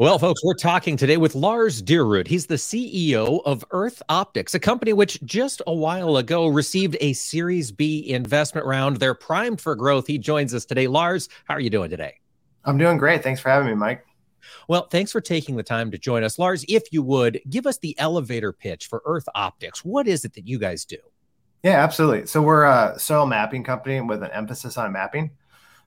Well, folks, we're talking today with Lars Dyrud. He's the CEO of Earth Optics, a company which just a while ago received a Series B investment round. They're primed for growth. He joins us today. Lars, how are you doing today? I'm doing great. Thanks for having me, Mike. Well, thanks for taking the time to join us. Lars, if you would, give us the elevator pitch for Earth Optics. What is it that you guys do? Yeah, absolutely. So we're a soil mapping company with an emphasis on mapping.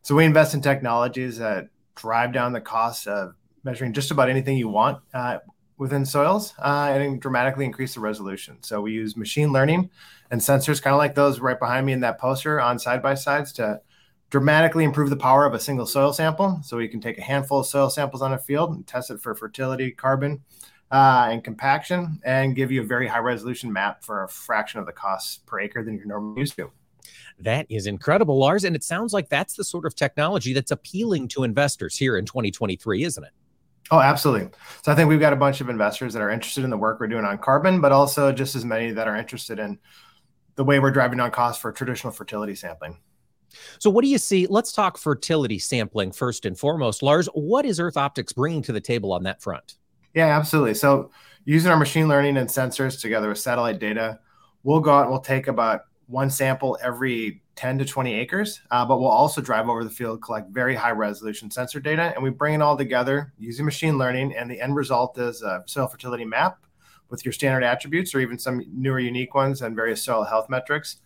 So we invest in technologies that drive down the cost of measuring just about anything you want uh, within soils uh, and dramatically increase the resolution. So we use machine learning and sensors, kind of like those right behind me in that poster on side by sides, to dramatically improve the power of a single soil sample. So we can take a handful of soil samples on a field and test it for fertility, carbon, uh, and compaction, and give you a very high resolution map for a fraction of the cost per acre than you're normally used to. That is incredible, Lars. And it sounds like that's the sort of technology that's appealing to investors here in 2023, isn't it? Oh, absolutely. So I think we've got a bunch of investors that are interested in the work we're doing on carbon, but also just as many that are interested in the way we're driving down costs for traditional fertility sampling. So, what do you see? Let's talk fertility sampling first and foremost. Lars, what is Earth Optics bringing to the table on that front? Yeah, absolutely. So, using our machine learning and sensors together with satellite data, we'll go out and we'll take about one sample every 10 to 20 acres, uh, but we'll also drive over the field, collect very high resolution sensor data, and we bring it all together using machine learning. And the end result is a soil fertility map with your standard attributes or even some newer unique ones and various soil health metrics.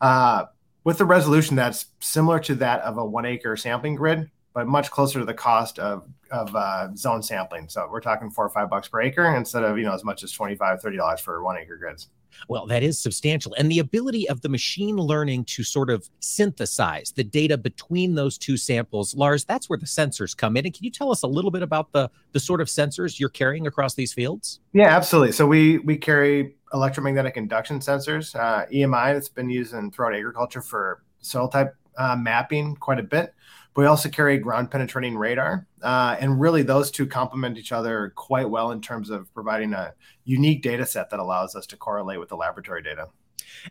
Uh, with the resolution that's similar to that of a one acre sampling grid, but much closer to the cost of, of uh, zone sampling. So we're talking four or five bucks per acre instead of, you know, as much as 25, $30 for one acre grids. Well, that is substantial. And the ability of the machine learning to sort of synthesize the data between those two samples, Lars, that's where the sensors come in. And can you tell us a little bit about the, the sort of sensors you're carrying across these fields? Yeah, absolutely. So we we carry electromagnetic induction sensors, uh, EMI, that's been used in throughout agriculture for soil type uh, mapping quite a bit. But we also carry ground penetrating radar. Uh, and really, those two complement each other quite well in terms of providing a unique data set that allows us to correlate with the laboratory data.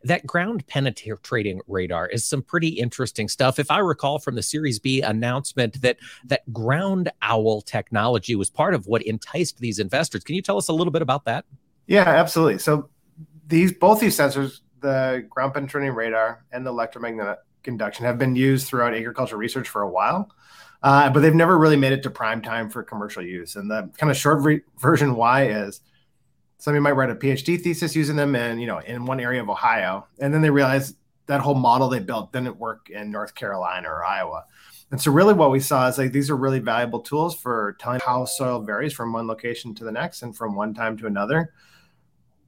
That ground penetrating radar is some pretty interesting stuff. If I recall from the Series B announcement that that ground owl technology was part of what enticed these investors. Can you tell us a little bit about that? Yeah, absolutely. So these both these sensors, the ground penetrating radar and the electromagnetic induction, have been used throughout agricultural research for a while. Uh, but they've never really made it to prime time for commercial use. And the kind of short re- version why is somebody might write a PhD thesis using them in you know in one area of Ohio, and then they realize that whole model they built didn't work in North Carolina or Iowa. And so really what we saw is like these are really valuable tools for telling how soil varies from one location to the next and from one time to another.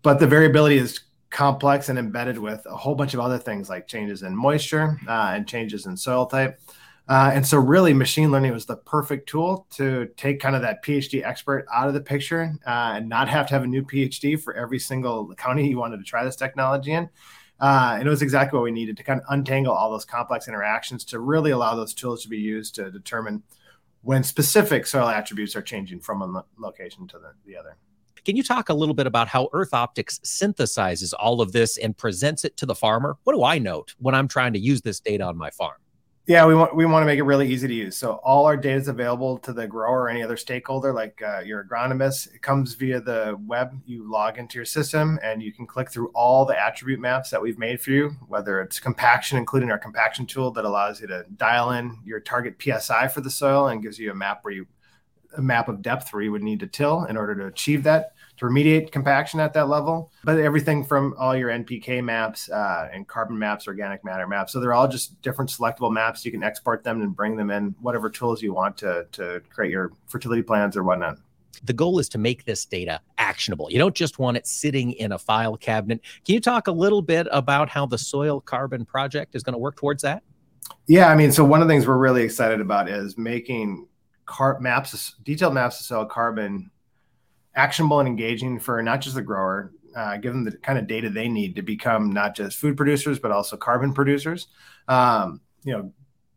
But the variability is complex and embedded with a whole bunch of other things like changes in moisture uh, and changes in soil type. Uh, and so, really, machine learning was the perfect tool to take kind of that PhD expert out of the picture uh, and not have to have a new PhD for every single county you wanted to try this technology in. Uh, and it was exactly what we needed to kind of untangle all those complex interactions to really allow those tools to be used to determine when specific soil attributes are changing from one location to the, the other. Can you talk a little bit about how Earth Optics synthesizes all of this and presents it to the farmer? What do I note when I'm trying to use this data on my farm? Yeah, we want we want to make it really easy to use. So all our data is available to the grower or any other stakeholder, like uh, your agronomist. It comes via the web. You log into your system, and you can click through all the attribute maps that we've made for you. Whether it's compaction, including our compaction tool that allows you to dial in your target psi for the soil and gives you a map where you a map of depth where you would need to till in order to achieve that to remediate compaction at that level. But everything from all your NPK maps uh, and carbon maps, organic matter maps. So they're all just different selectable maps. You can export them and bring them in whatever tools you want to, to create your fertility plans or whatnot. The goal is to make this data actionable. You don't just want it sitting in a file cabinet. Can you talk a little bit about how the Soil Carbon Project is going to work towards that? Yeah, I mean, so one of the things we're really excited about is making car- maps, detailed maps of soil carbon actionable and engaging for not just the grower, uh, give them the kind of data they need to become not just food producers but also carbon producers. Um, you know,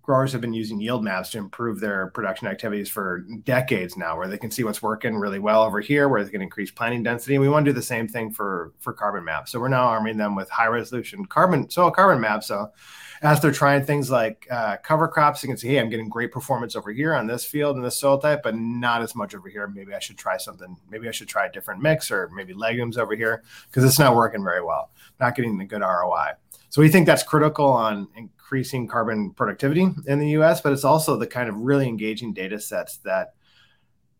growers have been using yield maps to improve their production activities for decades now, where they can see what's working really well over here, where they can increase planting density. And we want to do the same thing for for carbon maps. So we're now arming them with high resolution carbon soil carbon maps. So as they're trying things like uh, cover crops, you can see, hey, I'm getting great performance over here on this field and this soil type, but not as much over here. Maybe I should try something. Maybe I should try a different mix or maybe legumes over here because it's not working very well. Not getting the good ROI. So we think that's critical on increasing carbon productivity in the US, but it's also the kind of really engaging data sets that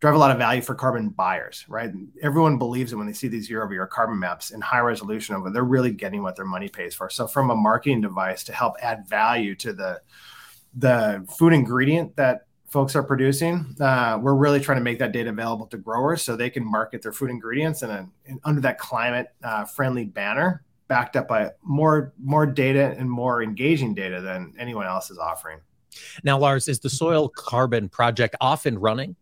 drive a lot of value for carbon buyers, right? Everyone believes that when they see these year over year carbon maps in high resolution over, they're really getting what their money pays for. So from a marketing device to help add value to the the food ingredient that folks are producing, uh, we're really trying to make that data available to growers so they can market their food ingredients in, a, in under that climate uh, friendly banner backed up by more more data and more engaging data than anyone else is offering. Now, Lars, is the Soil Carbon Project off and running?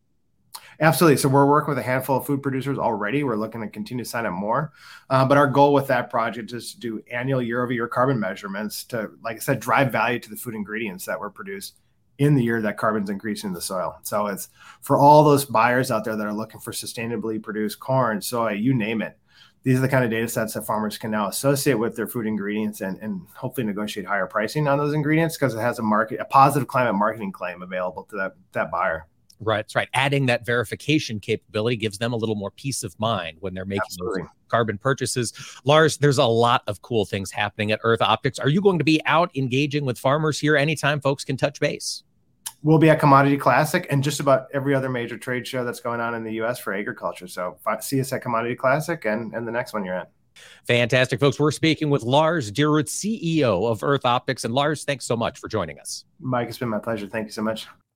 Absolutely. So we're working with a handful of food producers already. We're looking to continue to sign up more. Uh, but our goal with that project is to do annual year-over-year carbon measurements to, like I said, drive value to the food ingredients that were produced in the year that carbon's increasing in the soil. So it's for all those buyers out there that are looking for sustainably produced corn, soy, you name it these are the kind of data sets that farmers can now associate with their food ingredients and, and hopefully negotiate higher pricing on those ingredients because it has a market a positive climate marketing claim available to that that buyer. Right that's right. Adding that verification capability gives them a little more peace of mind when they're making those carbon purchases. Lars there's a lot of cool things happening at earth optics. Are you going to be out engaging with farmers here anytime folks can touch base we'll be at Commodity Classic and just about every other major trade show that's going on in the U.S. for agriculture. So see us at Commodity Classic and, and the next one you're at. Fantastic, folks. We're speaking with Lars Dyrud, CEO of Earth Optics. And Lars, thanks so much for joining us. Mike, it's been my pleasure. Thank you so much.